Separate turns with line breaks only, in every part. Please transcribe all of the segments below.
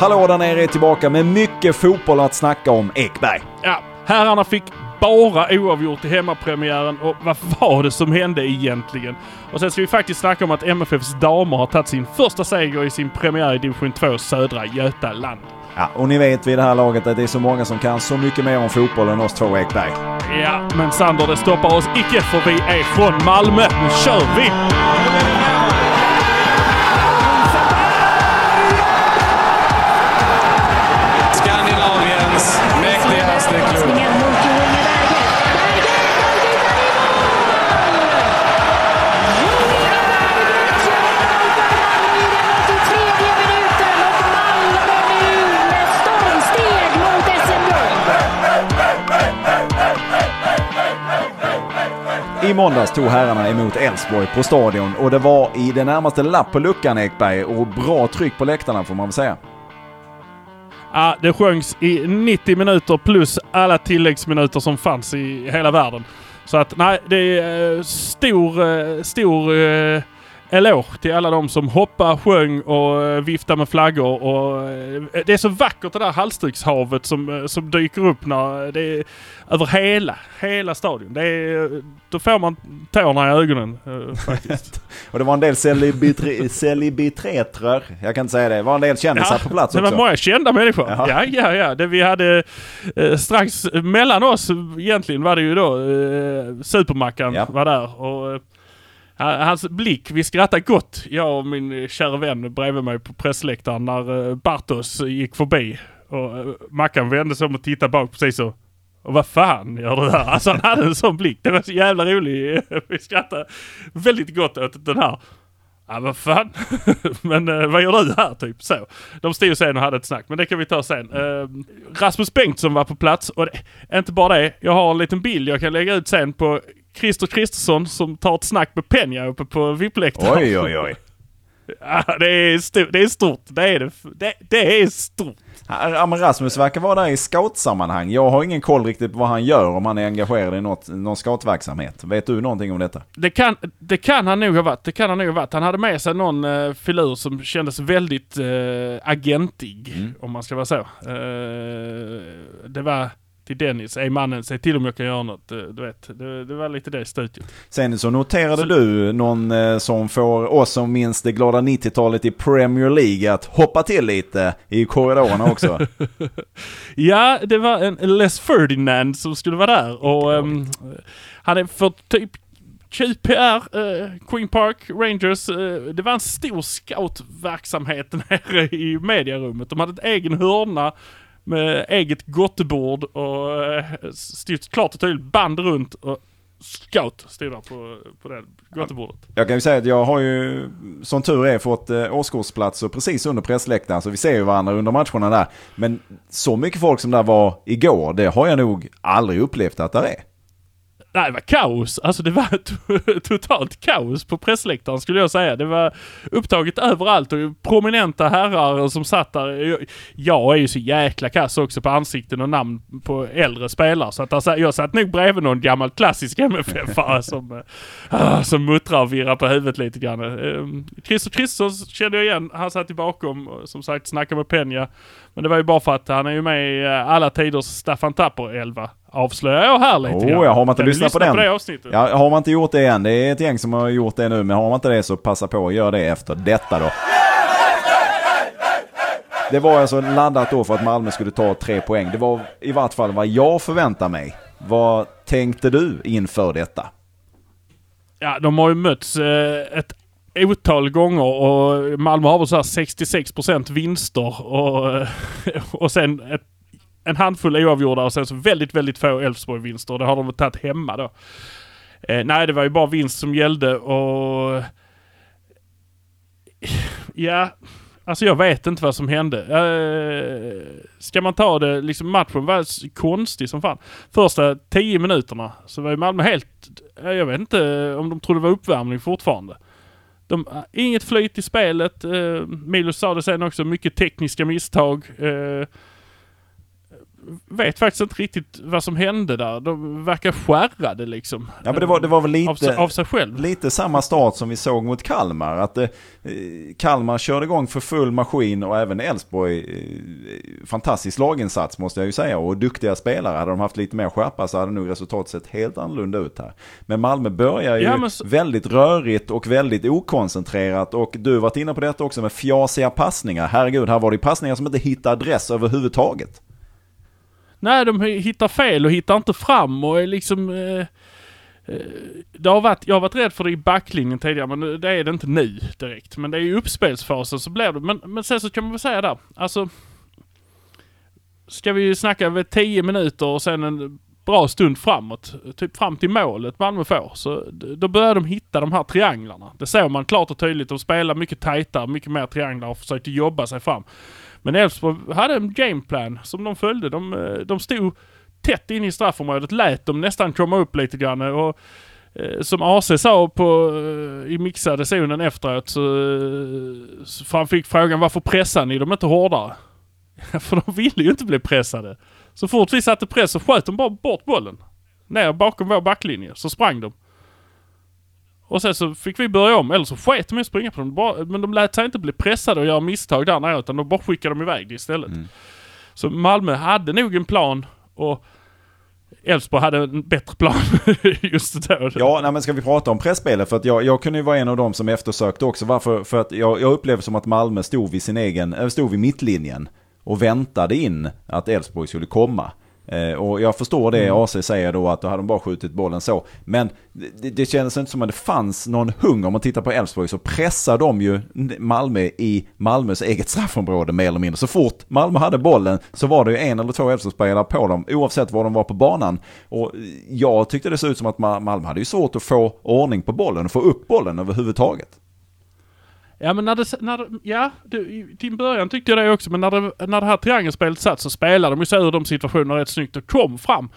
Hallå där nere är tillbaka med mycket fotboll att snacka om Ekberg.
Ja, herrarna fick bara oavgjort i hemmapremiären och vad var det som hände egentligen? Och sen ska vi faktiskt snacka om att MFFs damer har tagit sin första seger i sin premiär i division 2 södra Götaland.
Ja, och ni vet vid det här laget att det är så många som kan så mycket mer om fotboll än oss två Ekberg.
Ja, men Sander det stoppar oss icke för vi är från Malmö. Nu kör vi!
I måndags tog herrarna emot Elfsborg på Stadion och det var i det närmaste lapp på luckan Ekberg och bra tryck på läktarna får man väl säga.
Ja, det sjöngs i 90 minuter plus alla tilläggsminuter som fanns i hela världen. Så att nej, det är eh, stor, eh, stor eh, eloge till alla de som hoppade, sjöng och eh, viftade med flaggor. Och, eh, det är så vackert det där halsdryckshavet som, eh, som dyker upp när det är över hela, hela stadion. Det är, då får man tårna i ögonen faktiskt.
Och det var en del celebitretrer, jag kan inte säga det, det var en del kändisar på plats
det
också.
var många kända människor.
Jaha.
Ja, ja, ja. Det vi hade eh, strax mellan oss egentligen var det ju då eh, Supermackan
Ja.
var där. Och, Hans blick, vi skrattade gott, jag och min eh, kära vän bredvid mig på pressläktaren när eh, Bartos gick förbi. Och eh, Mackan vände sig om och tittade bak precis så. Och vad fan gör du där? Alltså han hade en sån blick. Det var så jävla roligt. Vi skrattade väldigt gott åt den här. Ja vad fan. men eh, vad gör du här typ så. De stod sen och hade ett snack men det kan vi ta sen. Eh, Rasmus Bengtsson var på plats och det, inte bara det. Jag har en liten bild jag kan lägga ut sen på Christer Kristersson som tar ett snack med Penja uppe på VIP-läktaren.
Oj, oj, oj.
Ja, det, är sto- det är stort. Det är det. Det, det är stort.
Ja, men Rasmus verkar vara där i scoutsammanhang. Jag har ingen koll riktigt på vad han gör om han är engagerad i något, någon scoutverksamhet. Vet du någonting om detta?
Det kan, det kan han nog ha varit. Det kan han nog ha varit. Han hade med sig någon uh, filur som kändes väldigt uh, agentig, om man ska vara så. Eh, det var till Dennis, är mannen, säg till om jag kan göra något. Eh, du vet, det, det var lite det stuket.
Sen så noterade
Så-
du någon eh, som får oss som minns det glada 90-talet i Premier League att hoppa till lite i korridorerna också.
Ja, det var en Les Ferdinand som skulle vara där och um, han är för typ QPR, eh, Queen Park Rangers. eh, det var en stor scoutverksamhet nere i mediarummet. De hade ett egen hörna med eget gottebord och eh, styrt klart och tydligt band runt och scout stod där på, på det gottebordet.
Jag kan ju säga att jag har ju som tur är fått eh, årskursplatser precis under pressläktaren så vi ser ju varandra under matcherna där. Men så mycket folk som där var igår, det har jag nog aldrig upplevt att det är.
Nej, det var kaos. Alltså det var totalt kaos på pressläktaren skulle jag säga. Det var upptaget överallt och prominenta herrar som satt där. Jag- är ju så jäkla kass också på ansikten och namn på äldre spelare. Så att alltså, jag satt nog bredvid någon gammal klassisk MFF-are som, eh, ah, som muttrar och virrar på huvudet lite grann. Ehm, Christer Kristersson kände jag igen. Han satt ju bakom som sagt snackade med Penja. Men det var ju bara för att han är ju med i eh, alla tiders Staffan Tapper-elva. Avslöjar jag här lite
Oh, ja, har man inte lyssnat på den?
på det avsnittet?
Ja, har man inte gjort det än, det är ett gäng som har gjort det nu, men har man inte det så passa på att göra det efter detta då. Det var alltså laddat då för att Malmö skulle ta tre poäng. Det var i vart fall vad jag förväntar mig. Vad tänkte du inför detta?
Ja, de har ju mötts eh, ett otal gånger och Malmö har väl så här 66% vinster och, och sen ett, en handfull oavgjorda och sen så väldigt, väldigt få Elfsborg-vinster. Det har de väl tagit hemma då. Eh, nej, det var ju bara vinst som gällde och... Ja, alltså jag vet inte vad som hände. Eh, ska man ta det, liksom matchen var konstig som fan. Första 10 minuterna så var ju Malmö helt... Eh, jag vet inte om de trodde det var uppvärmning fortfarande. De, eh, inget flyt i spelet. Eh, Milos sa det sen också, mycket tekniska misstag. Eh, vet faktiskt inte riktigt vad som hände där. De verkar skärrade liksom.
Ja men det var, det var väl
Av,
lite,
av sig själv.
lite samma start som vi såg mot Kalmar. Att eh, Kalmar körde igång för full maskin och även Elfsborg. Eh, fantastisk laginsats måste jag ju säga. Och duktiga spelare. Hade de haft lite mer skärpa så hade nog resultatet sett helt annorlunda ut här. Men Malmö börjar ju
Ja, så-
väldigt rörigt och väldigt okoncentrerat. Och du har varit inne på detta också med fjasiga passningar. Herregud, här var det passningar som inte hittade adress överhuvudtaget.
Nej, de hittar fel och hittar inte fram och är liksom... Eh, eh, det har varit, jag har varit rädd för det i backlinjen tidigare men det är det inte nu direkt. Men det är i uppspelsfasen så blir det. Men, men sen så kan man väl säga där, alltså... Ska vi snacka över 10 minuter och sen en bra stund framåt, typ fram till målet Malmö får, så då börjar de hitta de här trianglarna. Det ser man klart och tydligt. De spelar mycket tajtare, mycket mer trianglar och försökte jobba sig fram. Men Elfsborg hade en gameplan som de följde. De, eh, de stod tätt in i straffområdet, lät dem nästan komma upp lite grann. Och, eh, som AC sa på, eh, i mixade zonen efteråt så, eh, så han fick frågan varför pressar ni dem inte hårdare? För de ville ju inte bli pressade. Så fort vi satte press så sköt de bara bort bollen. Ner bakom vår backlinje, så sprang de. Och sen så fick vi börja om, eller så sket de springa på dem. Bara, men de lät sig inte bli pressade och göra misstag där nere, utan de bara skickade dem iväg det istället.
Mm.
Så Malmö hade nog en plan och Elfsborg hade en bättre plan just då.
Ja, nej, men ska vi prata om pressspelet? För att jag, jag kunde ju vara en av dem som eftersökte också. Varför? För att jag, jag upplevde som att Malmö stod vid sin egen, äh, stod vid mittlinjen och väntade in att Elfsborg skulle komma. Eh, och jag förstår det AC säger då att då hade de bara skjutit bollen så. Men det, det kändes inte som att det fanns någon hunger. Om man tittar på Elfsborg så pressar de ju Malmö i Malmös eget straffområde mer eller mindre. Så fort Malmö hade bollen så var det ju en eller två Elfsborgsspelare på dem oavsett var de var på banan. Och jag tyckte det såg ut som att Ma- Malmö hade ju svårt att få ordning på bollen och få upp bollen överhuvudtaget.
Ja men när det, när det, ja, det, i din början tyckte jag det också, men när det, när det här triangelspelet satt så spelade de ju sig ur de situationerna rätt snyggt och kom fram.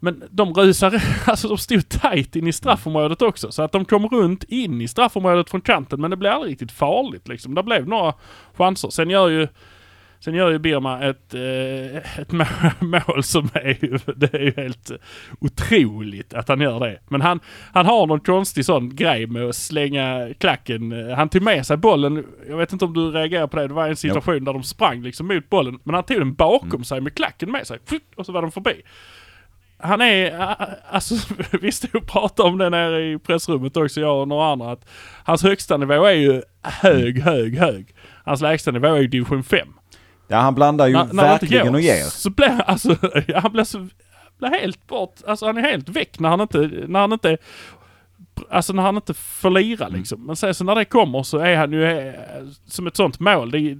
Men de rusade, alltså de stod tight in i straffområdet också. Så att de kom runt in i straffområdet från kanten, men det blev aldrig riktigt farligt liksom. Det blev några chanser. Sen gör ju Sen gör ju Birma ett, eh, ett må- mål som är ju, det är ju helt otroligt att han gör det. Men han, han har någon konstig sån grej med att slänga klacken. Han tog med sig bollen, jag vet inte om du reagerar på det, det var en situation där de sprang liksom mot bollen. Men han tog den bakom sig med klacken med sig. Och så var de förbi. Han är, alltså vi stod och pratade om det nere i pressrummet också, jag och några andra. Att hans högsta nivå är ju hög, hög, hög. Hans lägsta nivå är ju division 5.
Ja, han blandar ju
När- när
verkligen
går
och ger.
Så blir han, alltså, han blir så, blir helt bort, alltså han är helt väck när han inte, när han inte, alltså när han inte får lira
Mm.
liksom. Men sen så när det kommer så är han ju eh, som ett sånt mål. Det är,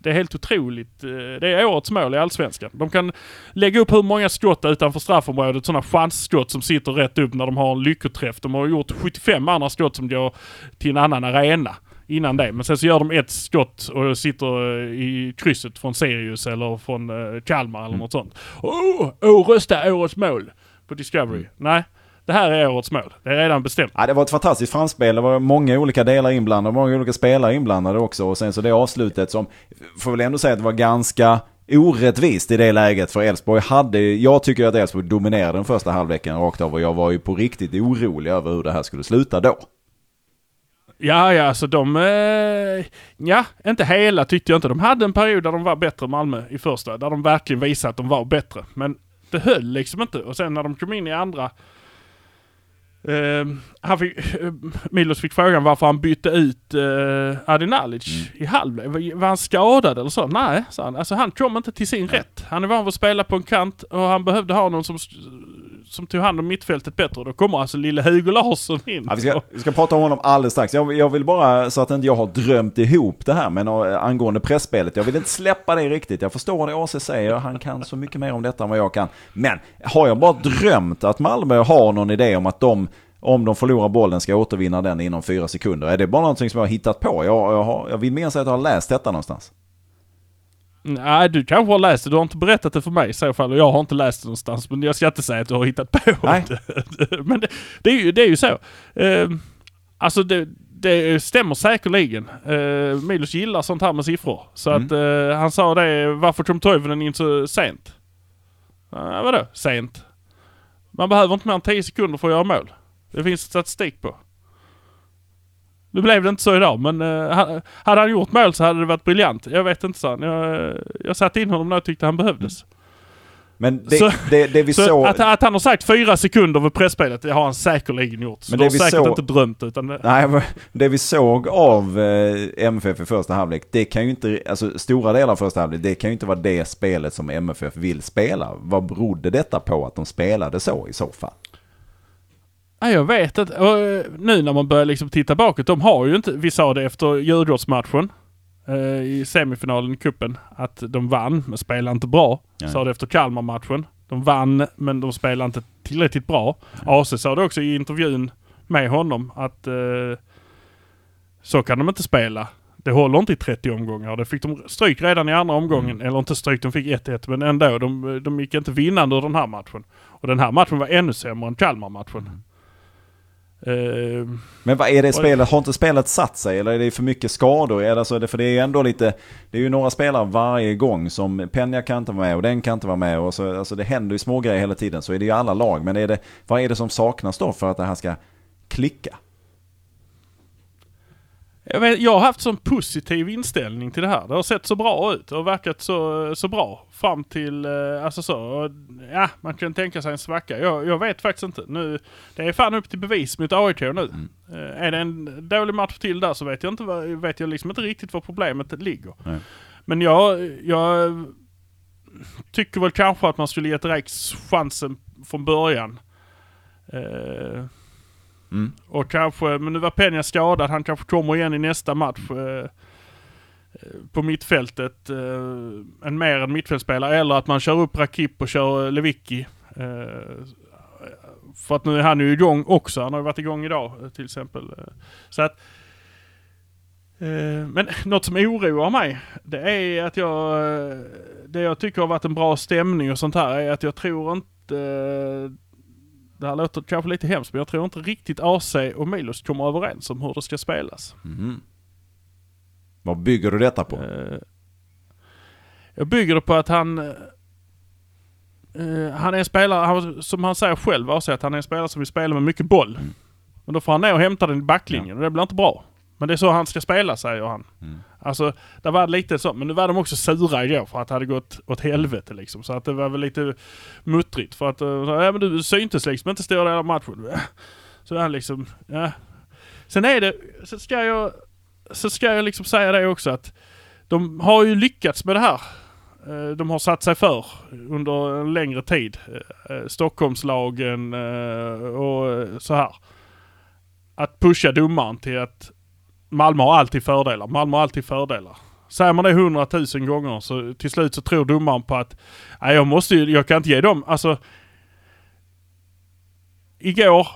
det är helt otroligt. eh, Det är årets mål i Allsvenskan. De kan lägga upp hur många skott utanför straffområdet, sådana chansskott som sitter rätt upp när de har en lyckoträff. De har gjort 75 andra skott som går till en annan arena innan det. Men sen så gör de ett skott och sitter eh, i krysset från Sirius eller från eh, Kalmar eller något sånt. Oh, oh, rösta årets mål på Discovery. Nej, det här är årets mål. Det är redan bestämt.
Ja, det var ett fantastiskt framspel. Det var många olika delar inblandade, många olika spelare inblandade också. Och sen så det avslutet som, får väl ändå säga att det var ganska orättvist i det läget. För Elfsborg hade, jag tycker att Elfsborg dominerade den första halvleken rakt av. Och jag var ju på riktigt orolig över hur det här skulle sluta då.
Ja, ja, alltså de... Eh, ja, inte hela tyckte jag inte. De hade en period där de var bättre Malmö i första. Där de verkligen visade att de var bättre. Men det höll liksom inte. Och sen när de kom in i andra... Eh, han fick, eh, Milos fick frågan varför han bytte ut eh, Adi Nalic i halvlek. Var, var han skadad eller så? Nej, sa han. Alltså han kom inte till sin rätt. Han är van vid att spela på en kant och han behövde ha någon som, som tog hand om mittfältet bättre. Då kommer alltså lille Hugo Larsson in.
Ja, vi, ska, vi ska prata om honom alldeles strax. Jag, jag vill bara, så att inte jag har drömt ihop det här men eh, angående pressspelet. Jag vill inte släppa det riktigt. Jag förstår det AC säger. Han kan så mycket mer om detta än vad jag kan. Men har jag bara drömt att Malmö har någon idé om att de, om de förlorar bollen, ska återvinna den inom fyra sekunder? Är det bara någonting som jag har hittat på? Jag, jag, har, jag vill minnas att jag har läst detta någonstans.
Nej, du kanske har läst det. Du har inte berättat det för mig i så fall. Och jag har inte läst det någonstans. Men jag ska inte säga att du har hittat på
Nej.
det. men det, det, är ju, det är ju så. Uh, alltså det, det stämmer säkerligen. Uh, Milos gillar sånt här med siffror. Så
Mm.
att uh, han sa det, varför kom Toivonen in så sent? Ja, vadå sent? Man behöver inte mer än 10 sekunder för att göra mål. Det finns statistik på. Nu blev det inte så idag, men uh, hade han gjort mål så hade det varit briljant. Jag vet inte, så. Jag, jag satte in honom när jag tyckte han behövdes.
Men det, så, det, det vi
så
såg...
Att, att, han har sagt fyra sekunder vid pressspelet, det har han säkerligen gjort. Så men det har vi säkert såg... inte drömt utan...
Nej, det vi såg av eh, MFF i första halvlek, det kan ju inte, alltså stora delar av första halvlek, det kan ju inte vara det spelet som MFF vill spela. Vad berodde detta på att de spelade så i så fall?
Nej, jag vet. Och eh, nu när man börjar liksom titta bakåt, de har ju inte, vi sa det efter Djurgårdsmatchen eh, i semifinalen i kuppen att de vann men spelade inte bra. Nej. Sa det efter Kalmar-matchen. De vann men de spelade inte tillräckligt bra. Nej. AC sa det också i intervjun med honom att eh, så kan de inte spela. Det håller inte i 30 omgångar. Det fick de stryk redan i andra omgången. Mm. Eller inte stryk, de fick 1-1 men ändå. De, de gick inte vinnande ur den här matchen. Och den här matchen var ännu sämre än Kalmar-matchen. Mm.
Uh, men vad är det spelet? Har inte spelet satt sig eller är det för mycket skador? Är det alltså, för det är ändå lite, det är ju några spelare varje gång som Peña kan inte vara med och den kan inte vara med. Och så, alltså det händer ju små grejer hela tiden så är det ju alla lag. Men är det, vad är det som saknas då för att det här ska klicka?
Jag, vet, jag har haft sån positiv inställning till det här. Det har sett så bra ut och verkat så, så bra. Fram till, eh, alltså så, ja man kan tänka sig en svacka. Jag, jag vet faktiskt inte. Nu, det är fan upp till bevis mot AIK nu. Mm. Eh, är det en dålig match till där så vet jag, inte, vet jag liksom inte riktigt var problemet ligger. Nej. Men jag, jag tycker väl kanske att man skulle gett Rex chansen från början. Eh, Mm. Och kanske, men nu var Peña skadad, han kanske kommer igen i nästa match. Eh, eh på mittfältet, eh, en mer än mittfältspelare. Eller att man kör upp Rakip och kör eh, Lewicki. Eh, för att nu är han ju igång också. Han har ju varit igång idag eh, till exempel. Eh. Så att men något som oroar mig, det är att jag, det jag tycker har varit en bra stämning och sånt här, är att jag tror inte det här låter kanske lite hemskt men jag tror inte riktigt AC och Milos kommer överens om hur det ska spelas.
Mm. Vad bygger du detta på? Uh,
jag bygger det på att han... Uh, han är en spelare, han, som han säger själv, AC, att han är en spelare som vill spela med mycket boll. Mm. Men då får han ner och hämta den i backlinjen ja. och det blir inte bra. Men det är så han ska spela säger han. Mm. Alltså, det var lite så. Men nu var de också sura igår för att det hade gått åt helvete liksom. Så att det var väl lite muttrigt. För att, eh, ja men du syntes liksom inte stora delar av matchen. Så han liksom, ja. Sen är det, så ska jag, så ska jag liksom säga det också att de har ju lyckats med det här. Eh, de har satt sig för under en längre tid. Eh, Stockholmslagen och så här. Att pusha domaren till att Malmö har alltid fördelar. Malmö har alltid fördelar. Säger man det hundratusen gånger så till slut så tror domaren på att nej, jag måste ju, jag kan inte ge dem, alltså. Igår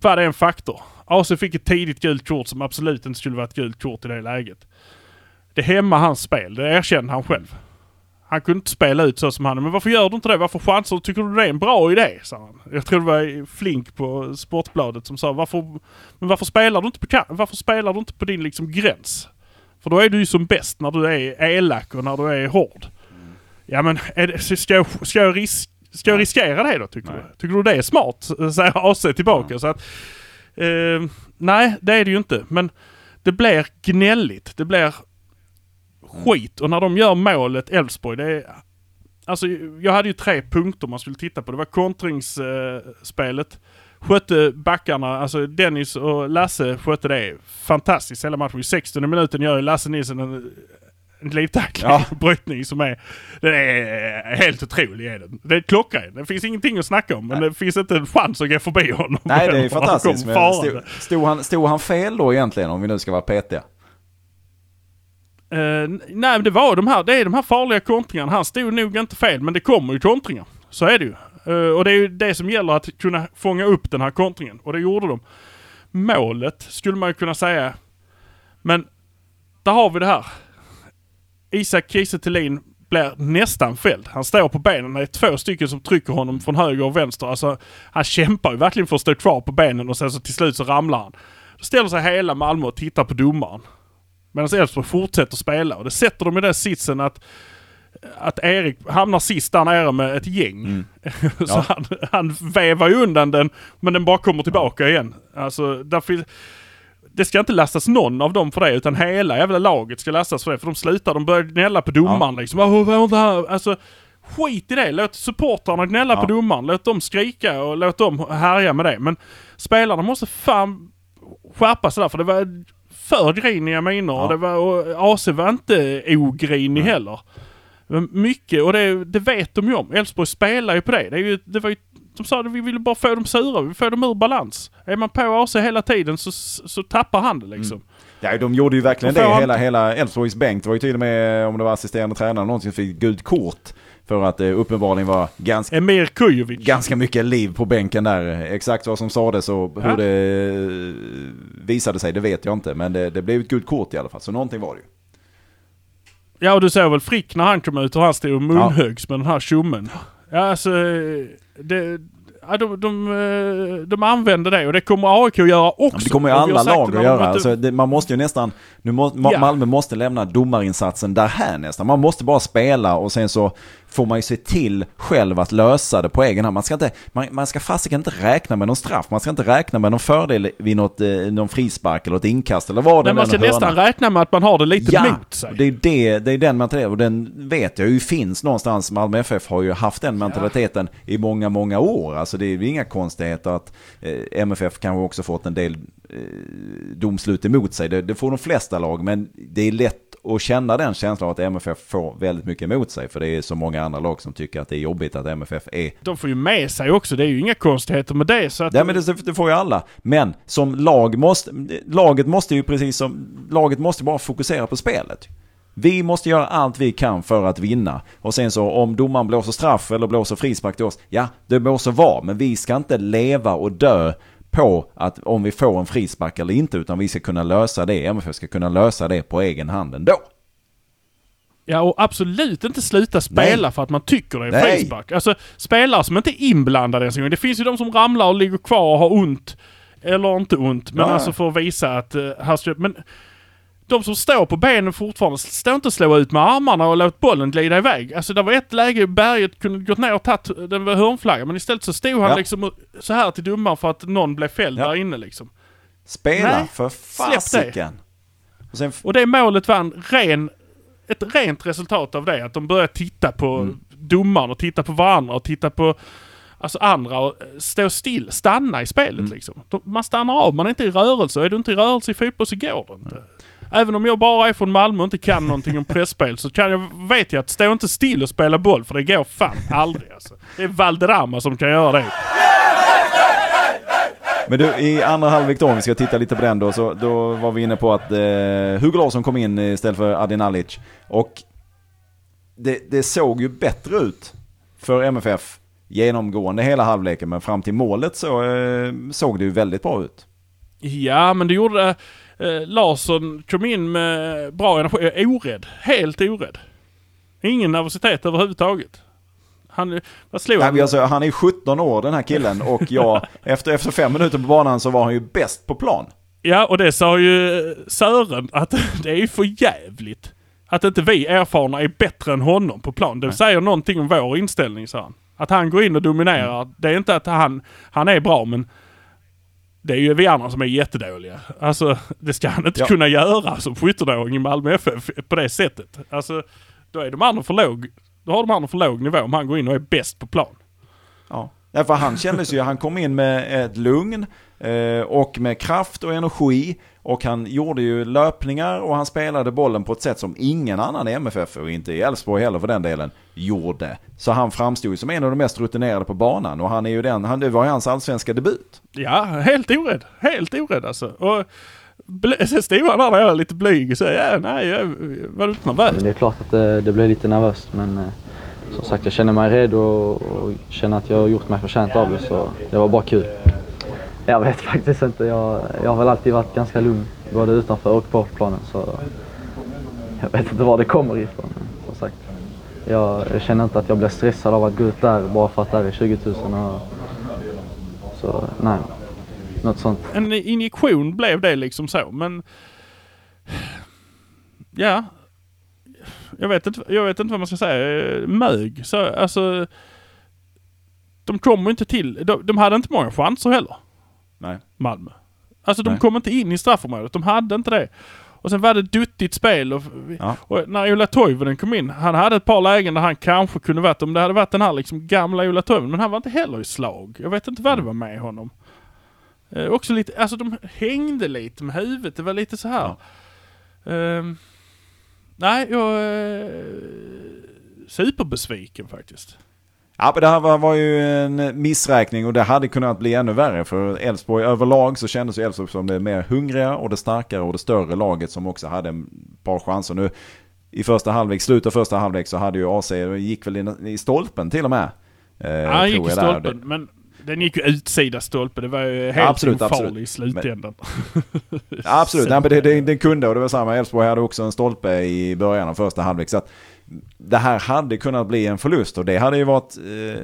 var det en faktor. AC fick ett tidigt gult kort som absolut inte skulle vara ett gult kort i det läget. Det hämmar hans spel, det erkänner han själv. Han kunde inte spela ut så som han Men varför gör du inte det? Varför chansar du? Tycker du det är en bra idé? sa han. Jag tror det var Flink på Sportbladet som sa varför, men varför spelar du inte på, varför spelar du inte på din liksom gräns? För då är du ju som bäst när du är elak och när du är hård. Mm. Ja men det, ska, jag, ska, jag risk, ska jag riskera det då tycker nej. du? Tycker du det är smart? Säger AC tillbaka. Ja. Så att, eh, nej det är det ju inte. Men det blir gnälligt. Det blir skit. Och när de gör målet Elfsborg, det är... Alltså jag hade ju tre punkter man skulle titta på. Det var kontringsspelet. Eh, skötte backarna, alltså Dennis och Lasse skötte det fantastiskt hela matchen. I 16 minuten gör ju Lasse Nilsson en, en livtackling, ja. brytning som är... Den är helt otrolig är den. Det är klockren. Det finns ingenting att snacka om men Nej. det finns inte en chans att gå förbi honom.
Nej det är fantastiskt. Stod, stod, han, stod han fel då egentligen om vi nu ska vara petiga?
Uh, nej, det var de här, det är de här farliga kontringarna. Han stod nog inte fel, men det kommer ju kontringar. Så är det ju. Uh, och det är ju det som gäller att kunna fånga upp den här kontringen. Och det gjorde de. Målet skulle man ju kunna säga. Men där har vi det här. Isak Kiese blir nästan fälld. Han står på benen. Det är två stycken som trycker honom från höger och vänster. Alltså, han kämpar ju verkligen för att stå kvar på benen och sen så till slut så ramlar han. Då ställer sig hela Malmö och tittar på domaren. Medan Elfsborg fortsätter spela och det sätter dem i den sitsen att att Erik hamnar sist där nere med ett gäng.
Mm.
så
Ja.
han, han vevar ju undan den men den bara kommer tillbaka igen. Alltså, därför, det ska inte lastas någon av dem för det utan hela jävla laget ska lastas för det. För de slutar, de börjar gnälla på domaren liksom. "Åh, vad var det här?" Alltså, skit i det. Låt supportrarna gnälla
Ja.
på domaren. Låt dem skrika och låt dem härja med det. Men spelarna måste fan skärpa sig där för det var för griniga miner
Ja.
det var, och AC var inte ogrinig
Nej.
heller. Mycket och det, det vet de ju om. Elfsborg spelar ju på det. det, ju, det var ju, de sa att vi ville bara få dem sura, vi vill få dem ur balans. Är man på AC hela tiden så, så tappar han det liksom.
Ja, de gjorde ju verkligen
får
det.
han-
Hela, hela Elfsborgs bänk. Det var ju till och med, om det var assisterande tränare som fick gult kort. För att det uppenbarligen var ganska,
Emir Kujovic.
ganska mycket liv på bänken där. Exakt vad som sades och hur
Ja.
det eh, visade sig, det vet jag inte. Men det, det blev ett gult kort i alla fall, så någonting var det ju.
Ja och du såg väl Frick när han kom ut och han stod och munhögs med den här tjommen. Ja alltså, det, ja, de, de, eh, de använder det och det kommer AIK att göra också.
Ja, det kommer ju alla lag att göra. Alltså, det, man måste ju nästan, nu må,
Ja.
Malmö måste lämna domarinsatsen där här nästan. Man måste bara spela och sen så får man ju se till själv att lösa det på egen hand. Man ska, inte, man, man ska fasiken inte räkna med någon straff. Man ska inte räkna med någon fördel vid något, eh, någon frispark eller ett inkast eller vad det
Nej, man ska
är, hörna.
nästan räkna med att man har det lite
Ja,
mot sig.
det är, det, det är den mentaliteten och den vet jag ju finns någonstans. Malmö FF har ju haft den mentaliteten i många, många år. Alltså det är ju inga konstigheter att eh, MFF kanske också fått en del domslut emot sig. Det, det får de flesta lag, men det är lätt att känna den känslan att MFF får väldigt mycket emot sig. För det är så många andra lag som tycker att det är jobbigt att MFF är
De får ju med sig också, det är ju inga konstigheter med det. Så att
Nej men det, det får ju alla. Men som lag måste, laget måste ju precis som, laget måste bara fokusera på spelet. Vi måste göra allt vi kan för att vinna. Och sen så om domaren blåser straff eller blåser frispark till oss, ja det må så vara. Men vi ska inte leva och dö på att om vi får en frispark eller inte. Utan vi ska kunna lösa det, MFF ska kunna lösa det på egen hand ändå.
Ja, och absolut inte sluta spela
Nej.
för att man tycker det är
Nej.
frispark. Alltså, spelare som inte är inblandade ens en gång. Det finns ju de som ramlar och ligger kvar och har ont. Eller inte ont, men
Ja.
alltså för att visa att... Uh, men de som står på benen fortfarande, stå inte och slå ut med armarna och låt bollen glida iväg. Alltså det var ett läge Berget kunde gått ner och tagit den var hörnflagga, men istället så stod han
Ja.
liksom så här till domaren för att någon blev fälld
Ja.
där inne liksom.
Spela
Nej,
för fasiken. Och sen,
Och det målet var en ren, ett rent resultat av det. Att de började titta på
Mm.
domaren och titta på varandra och titta på alltså andra och eh, stå still, stanna i spelet
Mm.
liksom. Man stannar av, man är inte i rörelse. Är du inte i rörelse i fotboll så går det inte. Även om jag bara är från Malmö och inte kan någonting om pressspel så kan jag, vet jag att stå inte still och spela boll för det går fan aldrig alltså. Det är Valderrama som kan göra det.
Men du, i andra halvlek då, om vi ska titta lite på den då, så då var vi inne på att eh, Hugo Larsson kom in istället för Adin Alic. Och det, det såg ju bättre ut för MFF genomgående hela halvleken, men fram till målet så eh, såg det ju väldigt bra ut.
Ja, men det gjorde eh, Larsson kom in med bra energi. Orädd. Helt orädd. Ingen nervositet överhuvudtaget. Han, vad slog
Nej,
han?
alltså, han är 17 år den här killen och jag, efter, efter fem minuter på banan så var han ju bäst på plan.
Ja, och det sa ju Sören att det är ju för jävligt. Att inte vi erfarna är bättre än honom på plan. Det säger någonting om vår inställning, sa han. Att han går in och dominerar. Det är inte att han, han är bra, men det är ju vi andra som är jättedåliga. Alltså, det ska han inte
Ja.
kunna göra som 17-åring i Malmö FF på det sättet. Alltså, då är de andra för låg. Då har de andra för låg nivå om han går in och är bäst på plan.
Ja. Därför han kändes ju, han kom in med ett lugn eh, och med kraft och energi. Och han gjorde ju löpningar och han spelade bollen på ett sätt som ingen annan i MFF och inte i Elfsborg heller för den delen gjorde. Så han framstod ju som en av de mest rutinerade på banan och han är ju den, han, det var ju hans allsvenska debut.
Ja, helt orädd. Helt orädd alltså. Och sen stod han där när jag var lite blyg och sa ja, nej, jag var du inte nervös?
Men det är klart att det, det blev lite nervöst men eh, som sagt jag känner mig redo och, och känner att jag har gjort mig förtjänt av det så det var bara kul. Jag vet faktiskt inte. Jag, jag har väl alltid varit ganska lugn både utanför och på planen så jag vet inte var det kommer ifrån. Som sagt, jag, jag känner inte att jag blir stressad av att gå ut där bara för att det är 20 000 och, så nej, något sånt.
En injektion blev det liksom så, men... Ja. jag vet inte, jag vet inte vad man ska säga, mög. Så, alltså, de kommer inte till, de, de hade inte många chanser heller,
Nej.
Malmö. Alltså de
Nej.
kom inte in i straffområdet, de hade inte det. Och sen var det duttigt spel och,
Ja.
och när Ola Toivonen kom in, han hade ett par lägen där han kanske kunde varit, om det hade varit den här liksom gamla Ola Toivonen, men han var inte heller i slag. Jag vet inte vad det var med honom. Eh, också lite, alltså de hängde lite med huvudet, det var lite så här. Ehm, nej, jag är superbesviken faktiskt.
Ja, men det här var, var ju en missräkning och det hade kunnat bli ännu värre. För Elfsborg överlag så kändes ju Elfsborg som det mer hungriga och det starkare och det större laget som också hade ett par chanser. Nu i första halvlek, slutet av första halvlek så hade ju AC, gick väl in i stolpen till och med. Eh,
Ja, han gick i
jag där.
stolpen, men den gick ju utsida stolpe. Det var ju helt
absolut,
ofarlig i slutändan.
Ja, absolut, Nej, men det, det, det kunde och det var samma. Elfsborg hade också en stolpe i början av första halvlek. Så att det här hade kunnat bli en förlust och det hade ju varit eh,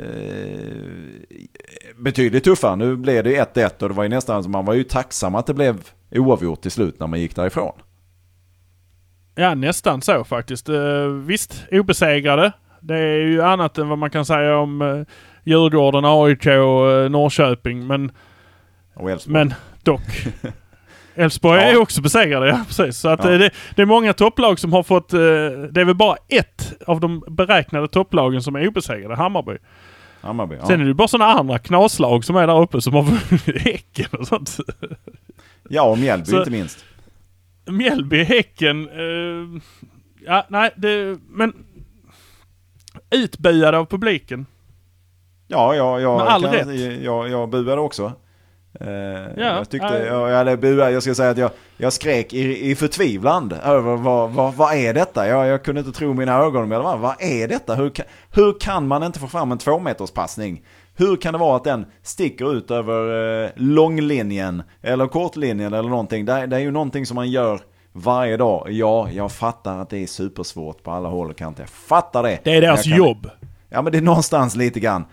betydligt tuffare. Nu blev det 1-1 och det var ju nästan man var ju tacksam att det blev oavgjort till slut när man gick därifrån.
Ja, nästan så faktiskt. Uh, visst, obesegrade. Det är ju annat än vad man kan säga om uh, Djurgården, AIK och uh, Norrköping. Men,
Och
men dock. Elfsborg
Ja.
är också besegrade, ja precis. Så att,
Ja.
eh, det, det är många topplag som har fått... eh, det är väl bara ett av de beräknade topplagen som är obesegrade, Hammarby.
Hammarby. Ja.
Sen är det ju bara sådana andra knaslag som är där uppe som har vunnit Häcken och sånt.
ja, och Mjällby
Så-
inte minst.
Mjällby, Häcken. eh, ja, nej, det, men utbuade av publiken.
Ja, ja, ja
Med all
kan,
rätt.
Jag, jag buade också. Eh, jag tyckte,
ja.
jag, buade, jag ska säga att jag, jag skrek i, i förtvivlan över vad, vad, vad är detta? Jag, jag kunde inte tro mina ögon. Men vad, är detta? Hur kan, hur kan man inte få fram en tvåmeterspassning? Hur kan det vara att den sticker ut över eh, långlinjen eller kortlinjen eller någonting? Det, är- det är ju någonting som man gör varje dag. Ja, jag fattar att det är supersvårt på alla håll och kanter. Jag fattar det.
Det är deras
Jag kan-
jobb.
Ja men det är någonstans lite grann.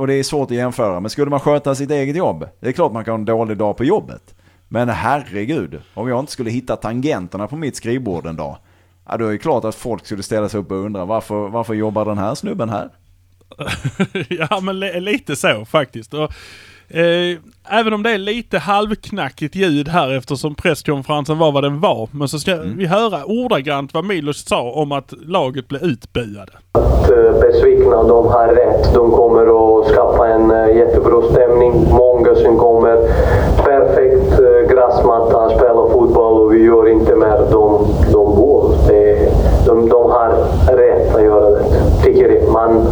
Och det är svårt att jämföra. Men skulle man sköta sitt eget jobb. Det är klart man kan ha en dålig dag på jobbet. Men herregud. Om jag inte skulle hitta tangenterna på mitt skrivbord en dag. Ja då är det klart att folk skulle ställa sig upp och undra varför, varför jobbar den här snubben här?
ja, men li- lite så faktiskt. Och, eh, även om det är lite halvknackigt ljud här eftersom presskonferensen var vad den var. Men så ska vi höra ordagrant vad Milos sa om att laget blev utbuade att
eh, besvikna. De har rätt. De kommer att skapa en eh, jättebra stämning. Många som kommer. Perfekt eh, gräsmatta, spela fotboll och vi gör inte mer de, de går. Det, de, de har rätt att göra det, tycker jag. Man,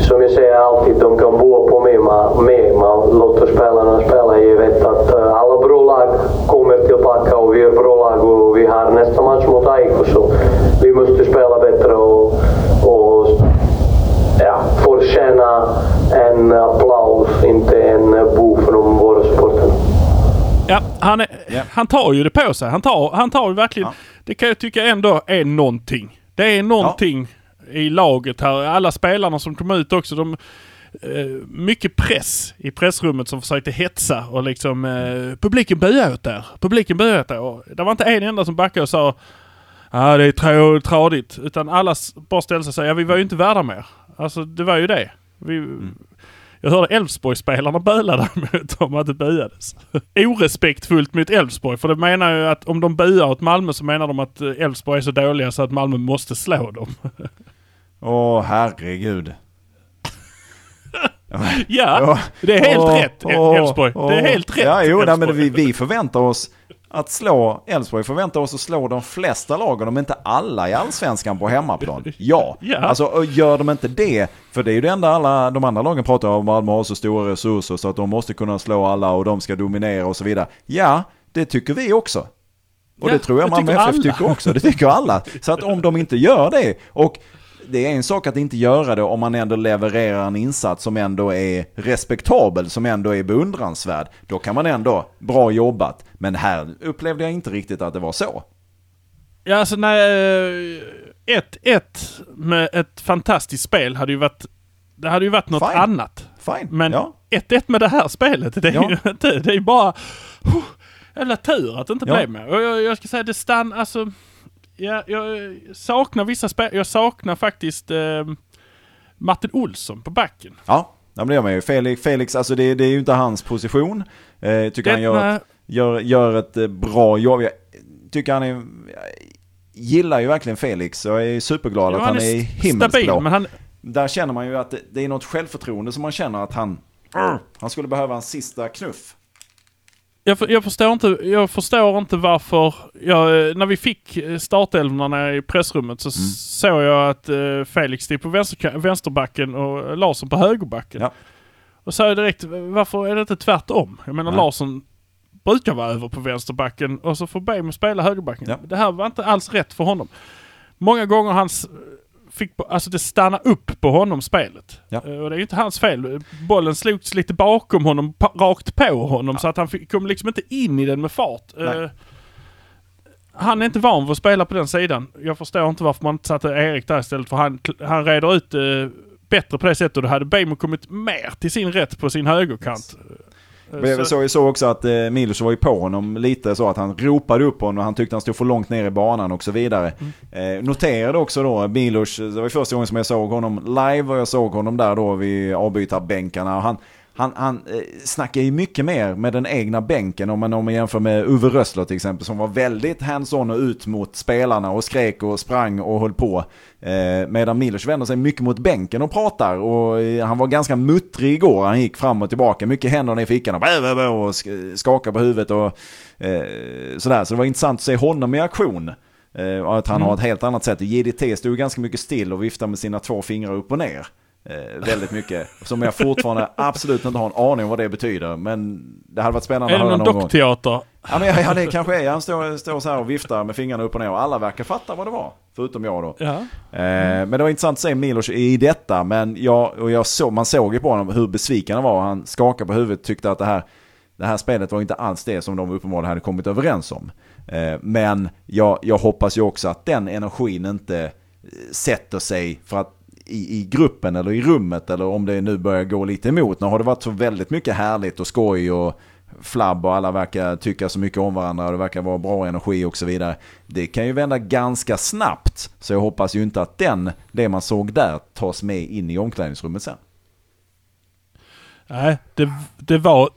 som jag säger alltid, de kan bo på mig, man, mig. man låter spelarna spela. Jag vet att eh, alla bra lag kommer tillbaka och vi är bra lag och vi har nästa match mot AIK så vi måste spela bättre och, och ja, förtjäna en applaus, inte en bo från våra supportrar.
Ja, han, är,
Ja.
han tar ju det på sig. Han tar, han tar ju verkligen...
Ja.
Det kan jag tycka ändå är någonting. Det är någonting i laget här. Alla spelarna som kom ut också, de... Eh, mycket press i pressrummet som försökte hetsa och liksom eh, publiken buade åt där. Publiken buade åt där. Och det var inte en enda som backade och sa Ja det är tradigt. Utan alla bara ställde sig och sa ja vi var ju inte värda mer. Alltså det var ju det. Vi, mm. Jag hörde Elfsborg-spelarna bölade mot om att det buades. Orespektfullt mot Elfsborg. För det menar ju att om de buar åt Malmö så menar de att eh, Elfsborg är så dåliga så att Malmö måste slå dem.
Åh herregud.
ja, det är helt
Åh,
rätt Elfsborg. Det är helt rätt
Ja, jo, nej, men vi, vi förväntar oss att slå, Elfsborg förväntar oss att slå de flesta lagen, om inte alla i allsvenskan på hemmaplan. Ja,
Ja.
alltså och gör de inte det, för det är ju det enda alla de andra lagen pratar om, Malmö har så stora resurser så att de måste kunna slå alla och de ska dominera och så vidare. Ja, det tycker vi också. Och
Ja,
det tror jag Malmö FF tycker också. Det tycker alla. Så att om de inte gör det, och det är en sak att inte göra det om man ändå levererar en insats som ändå är respektabel, som ändå är beundransvärd. Då kan man ändå, bra jobbat. Men här upplevde jag inte riktigt att det var så.
Ja, alltså nej. 1-1 med ett fantastiskt spel hade ju varit... Det hade ju varit något
Fine.
annat.
Fine.
Men
ja.
1-1 med det här spelet, det är
Ja.
ju inte... Det är bara... Huh, jävla tur att det inte
Ja.
blev mer. Och jag, jag ska säga det stann... Alltså... Ja, jag saknar vissa spel. Jag saknar faktiskt eh, Martin Olsson på backen.
Ja, men det gör man ju. Felix, Felix alltså det, det är ju inte hans position. Eh, tycker han gör, ett- gör, gör ett eh, bra jobb. Jag tycker han är... Gillar ju verkligen Felix. Jag är superglad
Ja,
att han är
st-
himmelsblå.
stabil, men han,
Där känner man ju att det, det är något självförtroende som man känner att han... Han skulle behöva en sista knuff.
Jag, jag, förstår inte, jag förstår inte varför... Jag, eh, när vi fick eh, startelvorna i pressrummet så
Mm.
såg jag att eh, Felix stod på vänster, vänsterbacken och Larsson på högerbacken.
Ja.
Och sa jag direkt, varför är det inte tvärtom? Jag menar
Nej.
Larsson brukar vara över på vänsterbacken och så får Bejmo spela högerbacken.
Ja.
Det här var inte alls rätt för honom. Många gånger hans fick, alltså det stanna upp på honom spelet.
Ja.
Eh, Och det är ju inte hans fel. Bollen slogs lite bakom honom, rakt på honom så att han fick, kom liksom inte in i den med fart.
Nej.
Eh, han är inte van vid att spela på den sidan. Jag förstår inte varför man inte satte Erik där istället för han, han reder ut eh, bättre på det sättet och då hade Bejmo kommit mer till sin rätt på sin högerkant.
Men jag
så-
såg också att eh, Milos var ju på honom lite så att han ropade upp honom och han tyckte han stod för långt ner i banan och så vidare.
Mm.
Eh, noterade också då Milos, det var första gången som jag såg honom live och jag såg honom där då vid avbytarbänkarna. Och han, han, han eh, snackar ju mycket mer med den egna bänken om man, om man jämför med Uwe Rössler till exempel som var väldigt hands-on och ut mot spelarna och skrek och sprang och höll på. Eh, medan Milos vänder sig mycket mot bänken och pratar och eh, han var ganska muttrig igår. Han gick fram och tillbaka, mycket händerna i fickan och, bä, bä, bä, och sk- skakade på huvudet och eh, sådär. Så det var intressant att se honom i aktion. Eh, att han har ett helt annat sätt. JDT stod ganska mycket still och viftade med sina två fingrar upp och ner. Eh, väldigt mycket. Som jag fortfarande absolut inte har en aning om vad det betyder. Men det hade varit spännande
är det
att höra
någon
någon gång.
dockteater?
Ja, men, ja, det kanske är. Han står, står så här och viftar med fingrarna upp och ner och alla verkar fatta vad det var. Förutom jag då.
Ja.
Eh, men det var intressant att se Milos i detta. Men jag, och jag såg, man såg ju på honom hur besviken han var. Han skakade på huvudet tyckte att det här, det här spelet var inte alls det som de uppenbarligen hade kommit överens om. Eh, men jag, jag hoppas ju också att den energin inte eh, sätter sig för att i, i gruppen eller i rummet eller om det nu börjar gå lite emot. Nu har det varit så väldigt mycket härligt och skoj och flabb och alla verkar tycka så mycket om varandra och det verkar vara bra energi och så vidare. Det kan ju vända ganska snabbt. Så jag hoppas ju inte att den, det man såg där, tas med in i omklädningsrummet sen.
Nej, det, det var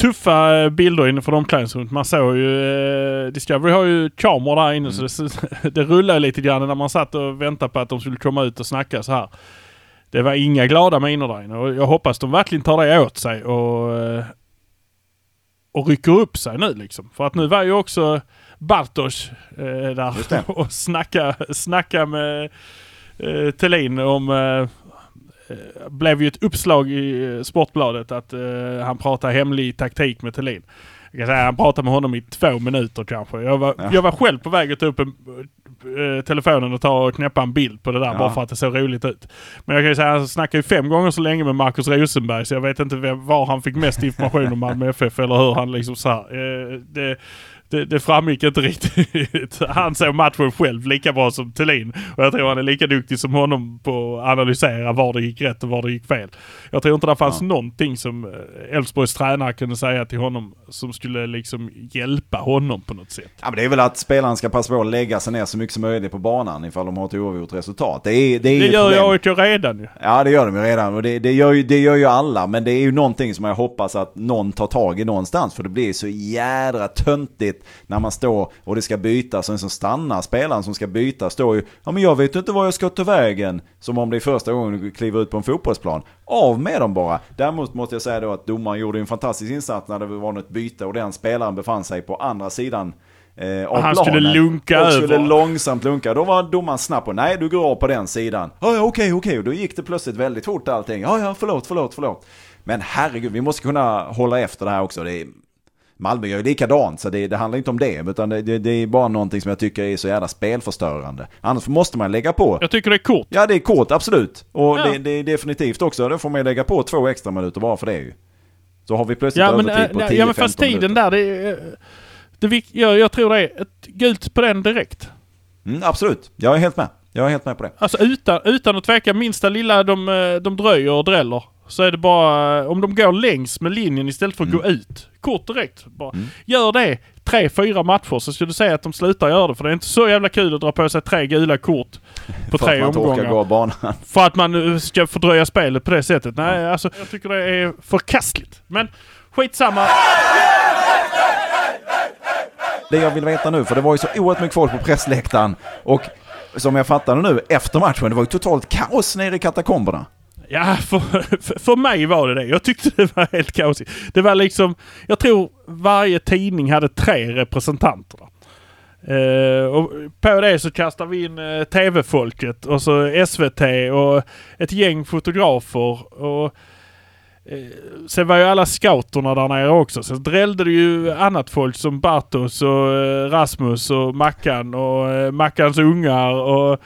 tuffa eh, bilder inne från omklädningsrummet. Man såg ju... Eh, Discovery har ju kameror där inne så det, det rullade lite grann när man satt och väntade på att de skulle komma ut och snacka så här. Det var inga glada miner där inne och jag hoppas de verkligen tar det åt sig och, eh, och rycker upp sig nu liksom. För att nu var ju också Bartosz eh, där och snacka, snacka med eh, Thelin om eh, blev ju ett uppslag i eh, Sportbladet att eh, han pratar hemlig taktik med Thelin. Jag kan säga han pratade med honom i två minuter kanske. Jag var,
Ja.
jag var själv på väg att ta upp en, eh, telefonen och ta och knäppa en bild på det där
Ja.
bara för att det såg roligt ut. Men jag kan ju säga han snackade ju fem gånger så länge med Marcus Rosenberg så jag vet inte vem, var han fick mest information om Malmö FF eller hur han liksom så här. Eh, det, det, det framgick inte riktigt. Han såg matchen själv lika bra som Thelin. Och jag tror han är lika duktig som honom på att analysera var det gick rätt och var det gick fel. Jag tror inte det fanns
Ja.
någonting som eh, Elfsborgs tränare kunde säga till honom som skulle liksom hjälpa honom på något sätt.
Ja, men det är väl att spelaren ska passa på att lägga sig ner så mycket som möjligt på banan ifall de har ett oavgjort resultat. Det, är, det, är
Det gör ju redan ju.
Ja det gör de ju redan och det, det, gör ju, det gör ju alla. Men det är ju någonting som jag hoppas att någon tar tag i någonstans. För det blir så jädra töntigt när man står och det ska bytas och en som stannar spelaren som ska byta står ju Ja men jag vet inte var jag ska ta vägen. Som om det är första gången du kliver ut på en fotbollsplan. Av med dem bara. Däremot måste jag säga då att domaren gjorde en fantastisk insats när det var något byte och den spelaren befann sig på andra sidan eh,
Han skulle lunka
och skulle
över.
långsamt lunka. Då var domaren snabb på, nej du går av på den sidan. Ja, ja okej, okej. Och då gick det plötsligt väldigt fort allting. Ja, ja, förlåt, förlåt, förlåt. Men herregud, vi måste kunna hålla efter det här också. Det är, Malmö gör ju likadant, så det, det handlar inte om det. Utan det, det, det är bara någonting som jag tycker är så jävla spelförstörande. Annars måste man lägga på.
Jag tycker det är kort.
Ja, det är kort, absolut. Och
Ja.
det, är definitivt också, då får man ju lägga på två extra minuter bara för det ju. Så har vi plötsligt
Ja men,
övertid på
äh,
10-15
ja, men fast tiden
minuter.
där, det eh, Det, jag, jag tror det är ett gult på den direkt.
Mm, absolut, jag är helt med. Jag är helt med på det.
Alltså utan, utan att tveka minsta lilla de, eh, de dröjer och dräller. så är det bara, om de går längs med linjen istället för att gå ut. Kort direkt. Bara. Gör det tre, fyra matcher så ska du se att de slutar göra det. För det är inte så jävla kul att dra på sig tre gula kort på
För
tre
att man inte orkar
omgångar.
gå banan.
För att man eh, ska fördröja spelet på det sättet. Nej, alltså jag tycker det är förkastligt. Men skitsamma.
Det jag vill veta nu, för det var ju så oerhört mycket folk på pressläktaren. Och som jag fattade nu efter matchen, det var ju totalt kaos nere i katakomberna.
Ja, för, för, mig var det det. Jag tyckte det var helt kaosigt. Det var liksom, jag tror varje tidning hade tre representanter. där. Och på det så kastar vi in uh, TV-folket och så SVT och ett gäng fotografer. Och, uh, sen var ju alla scouterna där nere också. Sen drällde det ju annat folk som Bartos och Rasmus och Mackan och Mackans ungar och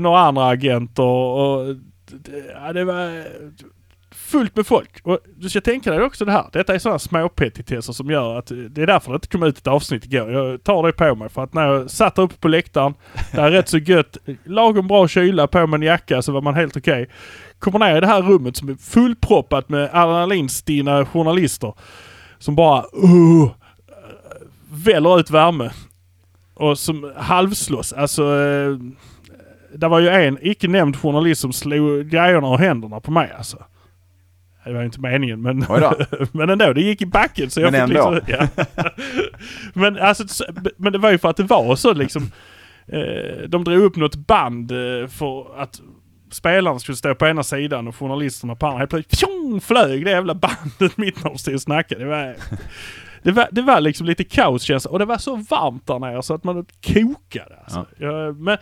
några andra agenter. Och, ja, det var fullt med folk. Och du ska tänka dig också det här. Detta är sådana småpetitesser som gör att det är därför det inte kom ut ett avsnitt igår. Jag tar det på mig för att när jag satt där uppe på läktaren, det är rätt så gött, lagom bra kyla, på mig en jacka så var man helt okej. Kommer ner i det här rummet som är fullproppat med adrenalinstinna journalister som bara uh, väller ut värme. Och som halvslåss. Alltså, eh, det var ju en icke nämnd journalist som slog grejerna och händerna på mig alltså. Det var ju inte meningen men, men ändå, det gick i backen så jag
Men
fick
ändå.
liksom... Ja. men, alltså, så- men det var ju för att det var så liksom. Eh, de drog upp något band eh, för att spelarna skulle stå på ena sidan och journalisterna på andra. Helt plötsligt fjong, flög det jävla bandet mitt när de stod och snackade. Det var, det var, det var liksom lite kaoskänsla och det var så varmt där nere så att man kokade. Alltså. Ja, men,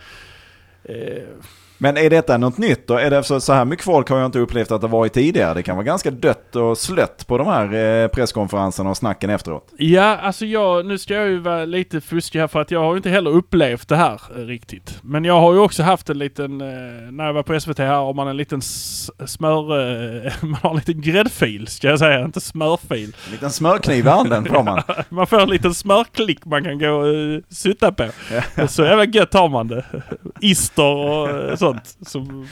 eh,
men är detta något nytt då? Är det så, så här mycket folk har jag inte upplevt att det varit tidigare. Det kan vara ganska dött och slött på de här eh, presskonferenserna och snacken efteråt.
Ja, alltså jag, nu ska jag ju vara lite fuskig här för att jag har ju inte heller upplevt det här eh, riktigt. Men jag har ju också haft en liten, eh, när jag var på SVT här har man en liten smör, man har en liten gräddfil ska jag säga, inte smörfil.
En liten smörkniv i handen får man.
Man får en liten smörklick man kan gå och sutta på. Så jävla gött har man det. Ister och eh, sånt. Som,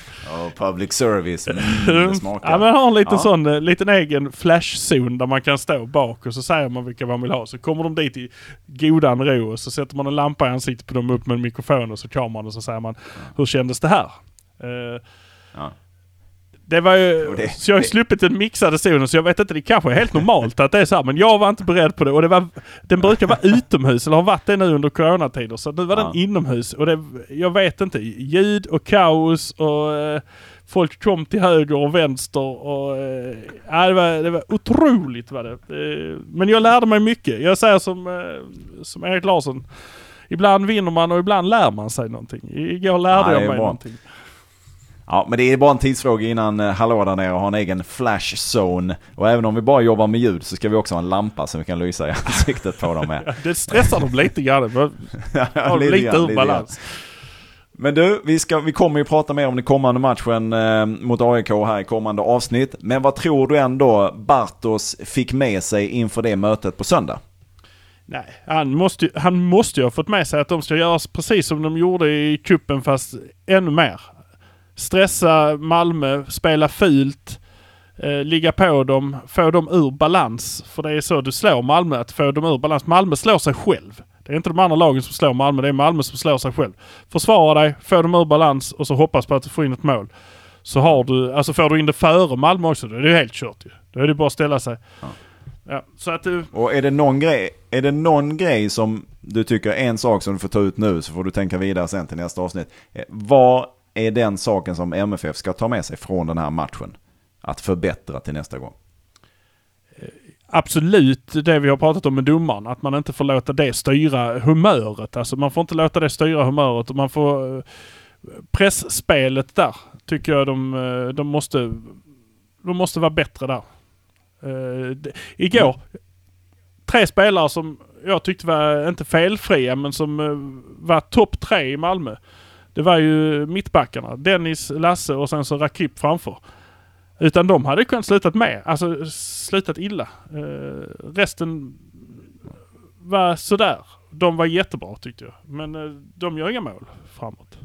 Och public service. Mm,
ja, man har en liten
Ja.
sån, eh, liten egen flashzon där man kan stå bak och så säger man vilka man vill ha. Så kommer de dit i godan ro och så sätter man en lampa i ansiktet på dem upp med en mikrofon och så kameran och så säger man hur kändes det här? Eh,
Ja.
Det var ju,
det-
så jag har ju sluppit den mixade zonen så jag vet inte, det kanske är helt normalt att det är så här, men jag var inte beredd på det och det var, den brukar vara utomhus eller har varit det nu under coronatider så nu var
Ja.
den inomhus och det, jag vet inte, ljud och kaos och eh, folk kom till höger och vänster och eh, det, var, det var otroligt var det. Eh, men jag lärde mig mycket. Jag säger som, eh, som Erik Larsson, ibland vinner man och ibland lär man sig någonting. Igår lärde
Ja,
jag mig
bra.
någonting.
Ja, men det är bara en tidsfråga innan eh, Hallå där nere har en egen flash zone. Och även om vi bara jobbar med ljud så ska vi också ha en lampa som vi kan lysa i ansiktet på dem med.
Det stressar dem lite grann. Har
Lite
lite ur balans.
Men du, vi, ska, vi kommer ju prata mer om den kommande matchen eh, mot AIK här i kommande avsnitt. Men vad tror du ändå Bartos fick med sig inför det mötet på söndag?
Nej, han måste, han måste ju ha fått med sig att de ska göra precis som de gjorde i cupen fast ännu mer. Stressa Malmö, spela fult, eh, ligga på dem, få dem ur balans. För det är så du slår Malmö, att få dem ur balans. Malmö slår sig själv. Det är inte de andra lagen som slår Malmö, det är Malmö som slår sig själv. Försvara dig, få dem ur balans och så hoppas på att du får in ett mål. Så har du, alltså får du in det före Malmö också, då är det ju helt kört ju. Då är det bara att ställa sig. Ja, så att du...
Och är det någon grej, är det någon grej som du tycker är en sak som du får ta ut nu så får du tänka vidare sen till nästa avsnitt. Eh, Vad är den saken som MFF ska ta med sig från den här matchen? Att förbättra till nästa gång.
absolut det vi har pratat om med domaren. Att man inte får låta det styra humöret. Alltså man får inte låta det styra humöret. Och man får... Eh, pressspelet där tycker jag de, eh, de måste... De måste vara bättre där. Eh, igår, tre spelare som jag tyckte var, inte felfria, men som var topp tre i Malmö. Det var ju mittbackarna. Dennis, Lasse och sen så Rakip framför. Utan de hade kunnat slutat med. Alltså slutat illa. Eh, resten var sådär. De var jättebra tyckte jag. Men eh, de gör inga mål framåt.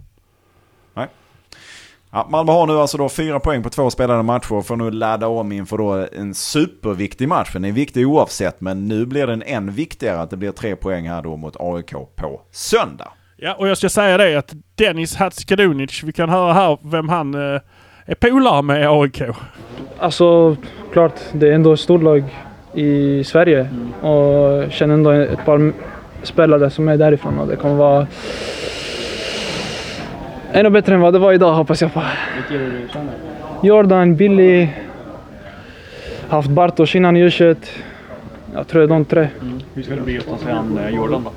Ja, Malmö har nu alltså då fyra poäng på två spelade matcher och får nu ladda om inför då en superviktig match. Den är viktig oavsett, men nu blir den än viktigare att det blir tre poäng här då mot AIK på söndag.
Ja, och jag ska säga det att Dennis Hadzikadunic, vi kan höra här vem han eh, är polare med i AIK.
Alltså, klart, det är ändå ett storlag i Sverige och jag känner ändå ett par spelare som är därifrån och det kommer vara ännu bättre än vad det var idag hoppas jag på.
Vilka är det du känner?
Jordan, Billy, haft Bartosz innan U21. Jag tror det är de tre.
Hur ska det bli att ta sig an eh, Jordan då?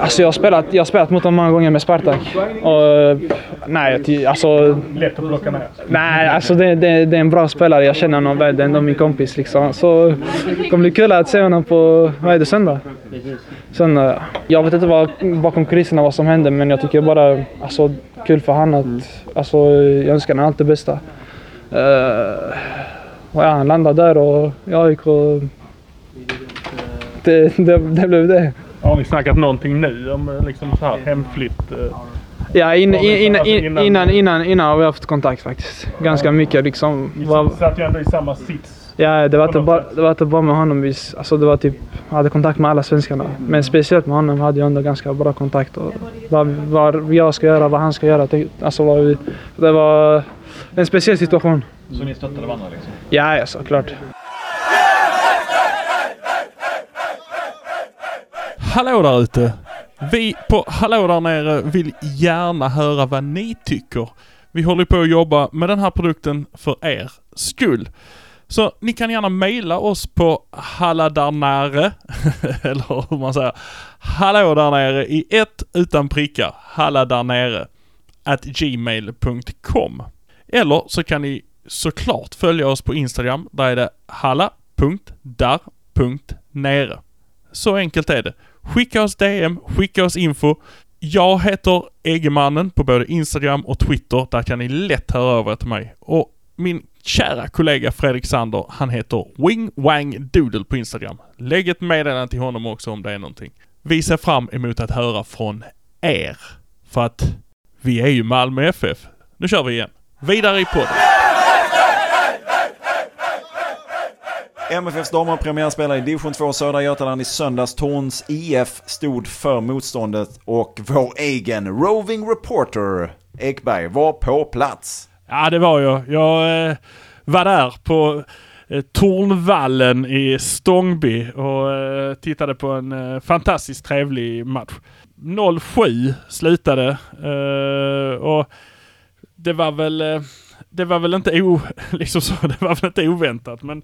Alltså jag har spelat, jag har spelat mot dem många gånger med Spartak. Och, nej, alltså,
Lätt att plocka ner.
nej, alltså det, det, det är en bra spelare. Jag känner honom väl. Det är ändå min kompis liksom. Så det kommer bli kul att se honom på, vad är det, söndag? Söndag. Jag vet inte vad, bakom kulisserna vad som händer men jag tycker bara, alltså kul för han att, alltså jag önskar honom allt det bästa. Uh, och ja, han landade där och jag gick och det, det, det blev det.
Har ni snackat någonting nu om eh, liksom så här hemflytt? eh?
Ja, in, in, in,
innan-
innan, innan, innan har vi haft kontakt faktiskt. Ganska mycket liksom.
Ni
Var,
satt ju ändå i samma sits.
ja, det var, inte bara, det var inte bara med honom. Vi, alltså det var typ, jag hade kontakt med alla svenskarna. Men speciellt med honom hade jag ändå ganska bra kontakt. Och vad, vad jag ska göra, vad han ska göra. det- Alltså vad vi, det var en speciell situation.
Så ni stöttade varandra liksom?
Ja, ja såklart.
Hallå där ute! Vi på Hallå där nere vill gärna höra vad ni tycker. Vi håller på att jobba med den här produkten för er skull. Så ni kan gärna mejla oss på halladarnare, eller hur man säger, hallå där nere i ett utan prickar, halladarnere, at gmail.com. Eller så kan ni såklart följa oss på Instagram, där är det halla.dar.nere. Så enkelt är det. Skicka oss DM, skicka oss info. Jag heter Eggemannen på både Instagram och Twitter. Där kan ni lätt höra av er till mig. Och min kära kollega Fredrik Sander, han heter Wing Wang Doodle på Instagram. Lägg ett meddelande till honom också om det är någonting. Vi ser fram emot att höra från er. För att vi är ju Malmö FF. Nu kör vi igen. Vidare i podden.
MFFs damer premiärspelare i division 2 södra Götaland i söndags. Torns IF stod för motståndet och vår egen roving reporter Ekberg var på plats.
Ja, det var jag. Jag eh, var där på eh, Tornvallen i Stångby och eh, tittade på en eh, fantastiskt trevlig match. 0-7 slutade eh, och det var väl, eh, det var väl inte o, liksom så, det var väl inte oväntat men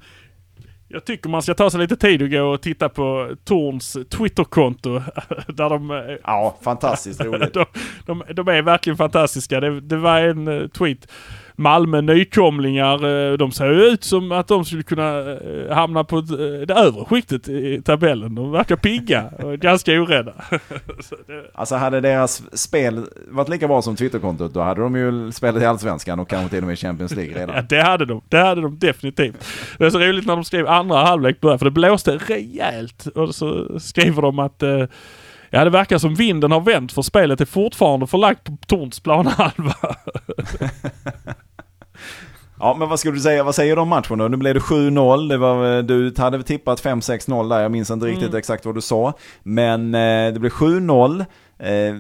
jag tycker man ska ta sig lite tid och gå och titta på Torns Twitterkonto där de eh,
Ja, fantastiskt roligt.
de, de, de är verkligen fantastiska. Det, det var en uh, tweet. Malmö nykomlingar, eh, de ser ju ut som att de skulle kunna eh, hamna på eh, det övre skiktet i tabellen. De verkar pigga och ganska orädda.
Alltså hade deras spel varit lika bra som Twitterkontot då hade de ju spelat i Allsvenskan och kanske till och med i Champions League redan.
ja, det hade de. Det hade de definitivt. Det är så roligt när de skrev andra halvlek började, för det blåste rejält. Och så skriver de att Ja, det verkar som vinden har vänt för spelet är fortfarande förlagt på Torns planhalva.
Ja, men vad skulle du säga? Vad säger du om matchen då? Nu blev det 7-0. Det var, eh, du hade tippat 5-6-0 där. Jag minns inte riktigt
Mm.
exakt vad du sa. Men eh, det blev 7-0. Eh,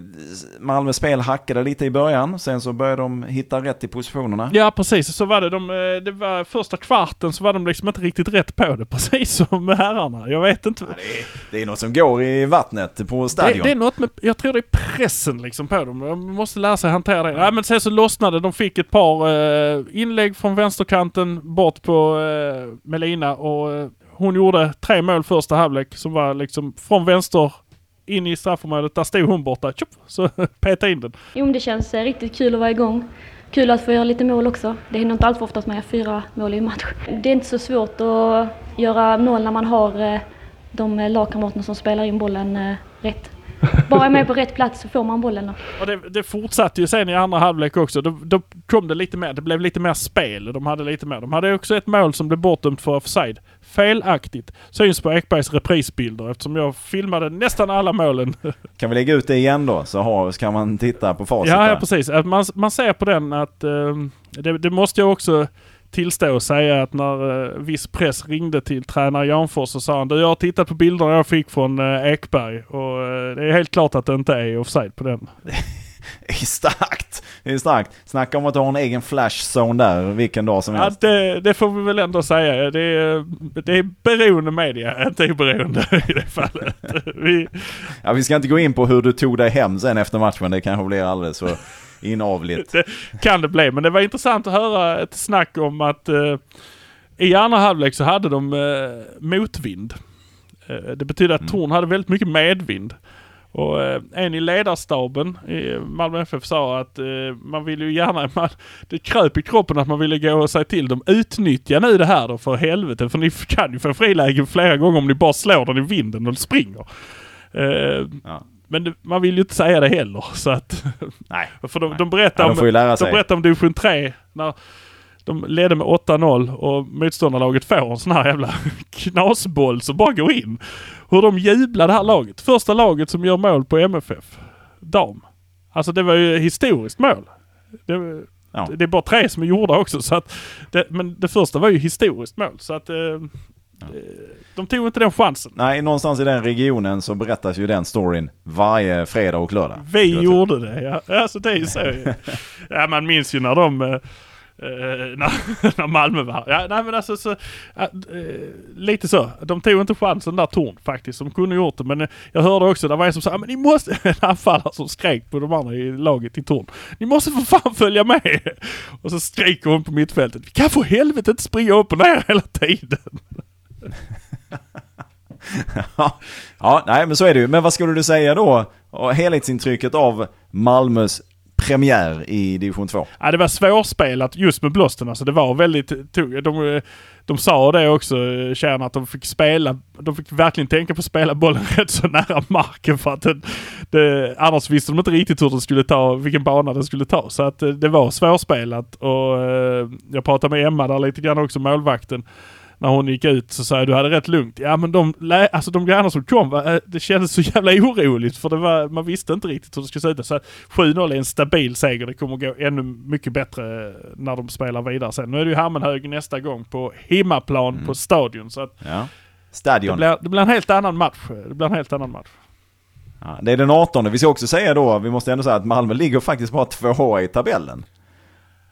Malmö spel hackade lite i början. Sen så började de hitta rätt i positionerna.
Ja precis, så var det. De, eh, det var första kvarten så var de liksom inte riktigt rätt på det. Precis som herrarna. Jag vet inte.
Det är, det är något som går i vattnet på
Det,
stadion.
det är något med, jag tror det är pressen liksom på dem. De måste lära sig hantera det. Ja, men sen så lossnade De fick ett par eh, inlägg från vänsterkanten bort på eh, Melina och eh, hon gjorde tre mål första halvlek som var liksom från vänster in i straffområdet. Där stod hon borta. Tjup, så petade in den.
Jo, men det känns eh, riktigt kul att vara igång. Kul att få göra lite mål också. Det händer inte alltför ofta att man gör fyra mål i en match. Det är inte så svårt att göra mål när man har eh, de eh, lagkamraterna som spelar in bollen eh, rätt. bara är med på rätt plats så får man bollen. Då.
Och det, det fortsatte ju sen i andra halvlek också. Då, då kom det lite mer. Det blev lite mer spel. De hade lite mer. De hade också ett mål som blev bortdömt för offside. Felaktigt. Syns på Ekbergs reprisbilder eftersom jag filmade nästan alla målen.
Kan vi lägga ut det igen då? Så, har, så kan man titta på facit
Ja, ja precis. Man, man ser på den att eh, det, det måste jag också tillstå och säga att när eh, viss press ringde till tränare Janfors så sa han du jag har tittat på bilderna jag fick från eh, Ekberg och eh, det är helt klart att det inte är offside på den.
Är starkt! Det är starkt. Snacka om att har en egen flashzone där vilken dag som
Ja,
helst.
det, det får vi väl ändå säga. Det är, det är beroende media, inte oberoende i det fallet. Vi,
Ja, vi ska inte gå in på hur du tog dig hem sen efter matchen. Det kanske blir alldeles för inavligt.
det kan det bli. Men det var intressant att höra ett snack om att eh, i andra halvlek så hade de eh, motvind. Eh, det betyder att Torn hade väldigt mycket medvind. Och eh, en i ledarstaben i Malmö FF sa att eh, man ville ju gärna, man, det kröp i kroppen att man ville gå och säga till dem utnyttja nu det här då för helvete för ni kan ju få friläge flera gånger om ni bara slår den i vinden och springer. Eh,
Ja.
Men det, man vill ju inte säga det heller så att...
Nej.
För de,
Nej.
de berättar
Ja, de
om,
lära
de
sig.
berättar om division 3 när de ledde med 8-0 och motståndarlaget får en sån här jävla knasboll som bara går in. Hur de jublar det här laget. Första laget som gör mål på MFF. Dam. Alltså det var ju historiskt mål. Det,
Ja.
det är bara tre som är gjorda också så att... Det, men det första var ju historiskt mål så att... Eh, De tog inte den chansen.
Nej, någonstans i den regionen så berättas ju den storyn varje fredag och lördag.
Vi gjorde det ja. Alltså det är ju så. ja man minns ju när de... eh, Uh, när, när Malmö var här. Ja, nej men alltså så... uh, uh, lite så. De tog inte chansen där Torn faktiskt. De kunde gjort det. Men eh, jag hörde också, det var en som sa men ni måste... En anfallare som skrek på de andra i laget i Torn. Ni måste för fan följa med! Och så skriker hon på mittfältet. Vi kan för helvete inte springa upp och ner hela tiden.
Ja, ja, nej men så är det ju. Men vad skulle du säga då? Helhetsintrycket av Malmös premiär i division 2?
Ja, det var svårspelat just med blåsten. Alltså det var väldigt tungt. De, de sa det också, eh, tjejerna, att de fick spela. De fick verkligen tänka på att spela bollen rätt så nära marken för att det, det, annars visste de inte riktigt hur den skulle ta, vilken bana den skulle ta. Så att eh, det var svårspelat och eh, jag pratade med Emma där lite grann också, målvakten. När hon gick ut så sa jag du hade rätt lugnt. Ja men de, alltså de grejerna som kom, eh, det kändes så jävla oroligt för det var, man visste inte riktigt hur det skulle se ut. Så att 7-0 är en stabil seger. Det kommer gå ännu mycket bättre eh, när de spelar vidare sen. Nu är det ju Hammenhög nästa gång på hemmaplan på Stadion. Så att
Ja.
det
Stadion.
blir, det blir en helt annan match. Det blir en helt annan match.
Ja, det är den 18. Vi ska också säga då, vi måste ändå säga att Malmö ligger faktiskt bara tvåa i tabellen.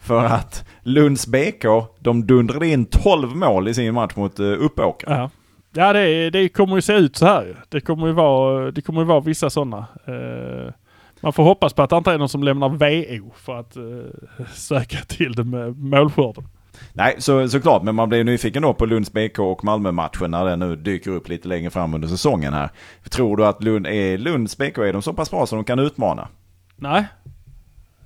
För att Lunds BK, de dundrade in 12 mål i sin match mot uh, Uppåkra.
Ja, ja det, det kommer ju se ut så här. Det kommer ju vara, det kommer ju vara vissa sådana. Eh, man får hoppas på att det inte är någon som lämnar VO för att eh, söka till det med målskörden.
Nej, så, såklart, men man blir nyfiken då på Lunds BK och Malmö-matchen när den nu dyker upp lite längre fram under säsongen här. Tror du att Lund, är Lunds BK, är de så pass bra så de kan utmana?
Nej.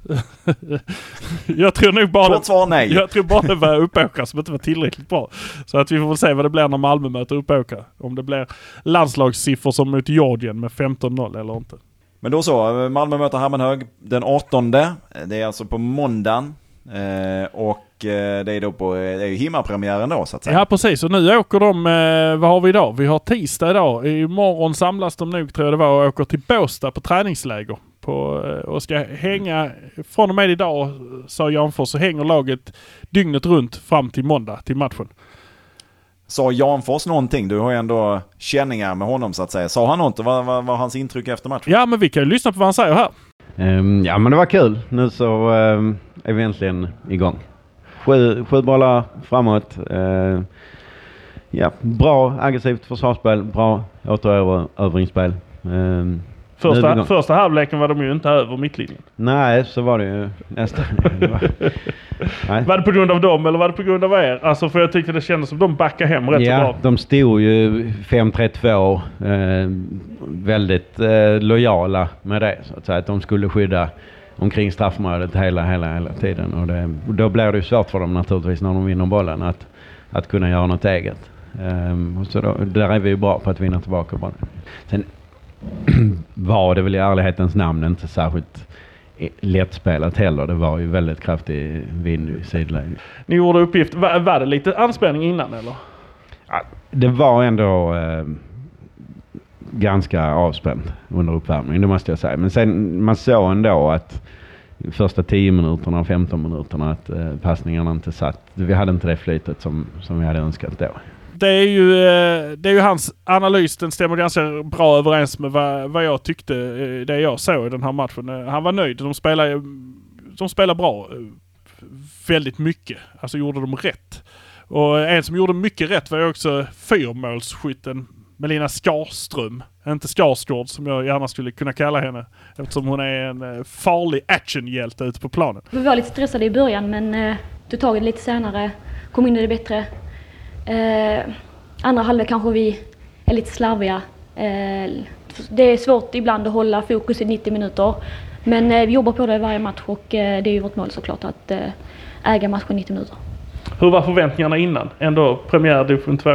jag tror nog bara...
Kort svar nej.
Jag tror bara det var Uppåkra som inte var tillräckligt bra. Så att vi får väl se vad det blir när Malmö möter Uppåkra. Om det blir landslagssiffror som mot Georgien med 15-0 eller inte.
Men då så, Malmö möter Hammenhög den 18. Det är alltså på måndagen. Eh, och eh, det är då på, det är ju himmapremiären då så att säga.
Ja precis och nu åker de, eh, vad har vi idag? Vi har tisdag idag. Imorgon samlas de nog tror jag det var och åker till Båstad på träningsläger. På, eh, och ska hänga, från och med idag sa Janfors så hänger laget dygnet runt fram till måndag till matchen.
Sa Janfors någonting? Du har ju ändå känningar med honom så att säga. Sa han något? Vad vad var hans intryck efter matchen?
Ja men vi kan ju lyssna på vad han säger här.
Ehm, ja men det var kul. Nu så ehm, är vi äntligen igång. Sju, sju bollar framåt. Ehm, ja, bra aggressivt försvarsspel. Bra återerövringsspel. Um,
Första, första halvleken var de ju inte över mittlinjen.
nej, så var det ju nästan. Nej.
Var det på grund av dem eller var det på grund av er? Alltså för jag tyckte det kändes som de backade hem rätt så
Ja,
bra.
de stod ju 5-3-2. Eh, väldigt eh, lojala med det. Så att säga att de skulle skydda omkring straffområdet hela, hela, hela tiden. Och det, då blir det ju svårt för dem naturligtvis när de vinner bollen att, att kunna göra något eget. Ehm, och så då, där är vi ju bra på att vinna tillbaka bollen. Sen var det väl i ärlighetens namn inte särskilt lättspelat heller. Det var ju väldigt kraftig vind i sidled.
Ni gjorde uppgift. Var, var det lite anspänning innan eller?
Det var ändå eh, ganska avspänt under uppvärmningen, det måste jag säga. Men sen man såg ändå att de första 10 minuterna och 15 minuterna att eh, passningarna inte satt. Vi hade inte det flytet som, som vi hade önskat då.
Det är, ju, eh, det är ju hans analys. Den stämmer ganska bra överens med vad, vad jag tyckte, eh, det jag såg i den här matchen. Eh, han var nöjd. De spelar, de spelar bra. Väldigt mycket. Alltså gjorde de rätt. Och en som gjorde mycket rätt var ju också fyrmålsskytten Melina Skarström. Inte Skarsgård som jag gärna skulle kunna kalla henne. Eftersom hon är en farlig actionhjälte ute på planen.
Vi var lite stressade i början men eh, tog tag i det lite senare, kom in i det bättre. Eh, andra halvlek kanske vi är lite slarviga. Eh, det är svårt ibland att hålla fokus i 90 minuter. Men eh, vi jobbar på det varje match och eh, det är ju vårt mål såklart att eh, äga matchen 90 minuter.
Hur var förväntningarna innan? Ändå premiär division 2.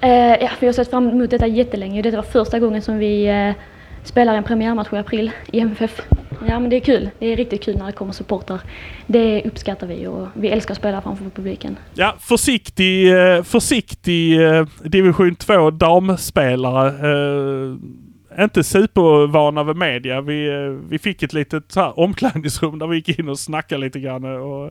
Eh, ja, vi har sett fram emot detta jättelänge. Detta var första gången som vi eh, spelar en premiärmatch i april i MFF. Ja men det är kul. Det är riktigt kul när det kommer supportrar. Det uppskattar vi och vi älskar att spela framför publiken.
Ja, försiktig, eh, försiktig eh, division 2 damspelare. Eh, inte supervana vid media. Vi, vi fick ett litet så här, omklädningsrum där vi gick in och snackade lite grann. Och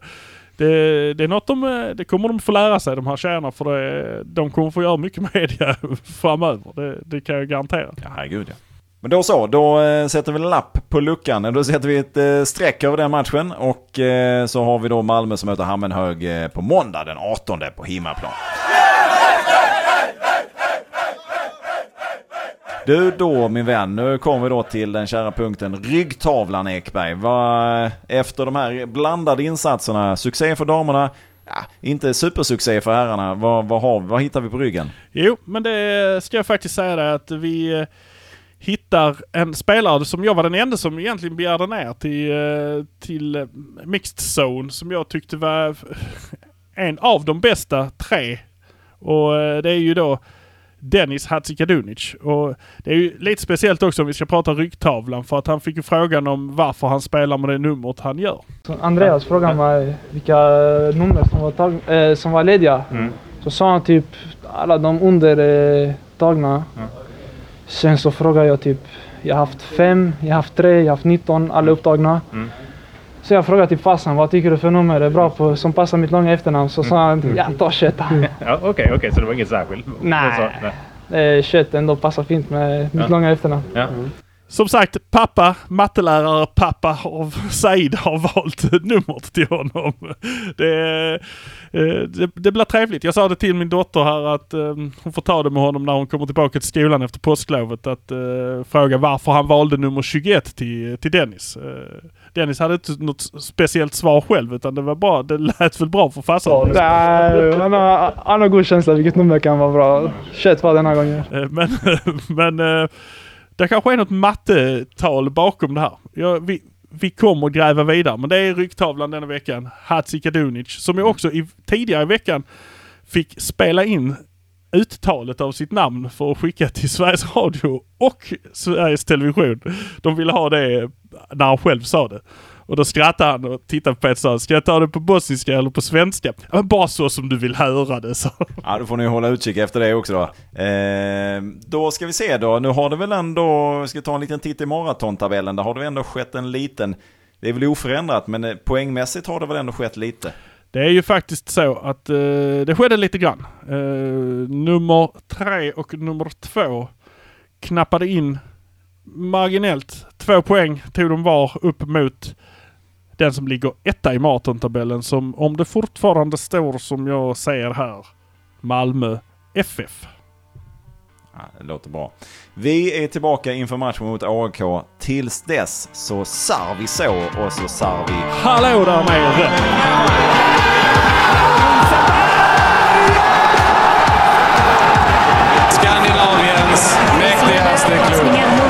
det, det är något de, det kommer de få lära sig de här tjejerna för det, de kommer få göra mycket media framöver. Det, det kan jag garantera.
Ja, herregud ja. Men då så, då eh, sätter vi en lapp på luckan. Då sätter vi ett eh, streck över den matchen. Och eh, så har vi då Malmö som möter Hammenhög på måndag den 18 på hemmaplan. Du då min vän, nu kommer vi då till den kära punkten ryggtavlan Ekberg. Vad, efter de här blandade insatserna, succé för damerna, ja, inte supersuccé för herrarna. Vad, vad, har, vad hittar vi på ryggen?
Jo, men det ska jag faktiskt säga det att vi eh, hittar en spelare som jag var den enda som egentligen begärde ner till, eh, till eh, Mixed Zone som jag tyckte var en av de bästa tre. Och eh, det är ju då Dennis Hadzikadunic. Och det är ju lite speciellt också om vi ska prata ryggtavlan för att han fick ju frågan om varför han spelar med det numret han gör.
Andreas frågade mig vilka nummer som var, tag- eh, som var lediga. Så sa han typ alla de under eh, tagna. Sen så frågade jag typ, jag har haft fem, jag har haft tre, jag har haft 19, alla upptagna. Så jag frågade typ farsan, vad tycker du för nummer är bra på, som passar mitt långa efternamn? Så sa han, ja ta 21.
Ja, Okej, okej, så det var inget särskilt?
Nej.
Så, nej.
Eh, 21 ändå passar fint med mitt
Ja.
långa efternamn.
Ja.
Som sagt, pappa, mattelärare pappa av Said har valt numret till honom. Det, eh, det, det blir trevligt. Jag sa det till min dotter här att eh, hon får ta det med honom när hon kommer tillbaka till skolan efter påsklovet. Att eh, fråga varför han valde nummer 21 till, till Dennis. Eh, Dennis hade inte något speciellt svar själv utan det var bra. Det lät väl bra för farsan.
Nej, han har, han har god känsla vilket nummer kan vara bra. 21 var den här gången.
Eh, Men, men det kanske är något mattetal bakom det här. Jag, vi, vi kommer att gräva vidare, men det är ryktavlan denna veckan. Hadzikadunic, som ju också i, tidigare i veckan fick spela in uttalet av sitt namn för att skicka till Sveriges Radio och Sveriges Television. De ville ha det när han själv sa det. Och då skrattade han och tittade på ett och sa, ska jag ta det på bosniska eller på svenska? Ja, men bara så som du vill höra det, så.
Ja, då får ni hålla utkik efter det också då. Eh, då ska vi se då. Nu har det väl ändå, vi ska ta en liten titt i maratontabellen. Där har det ändå skett en liten, det är väl oförändrat, men eh, poängmässigt har det väl ändå skett lite.
Det är ju faktiskt så att eh, det skedde lite grann. Eh, nummer tre och nummer två knappade in marginellt. Två poäng tog de var upp mot den som ligger etta i maratontabellen som om det fortfarande står som jag säger här Malmö FF.
Ja, det låter bra. Vi är tillbaka inför matchen mot AIK. Tills dess så sar vi så och så sar vi
Hallå där nere!
Skandinaviens mäktigaste klubb.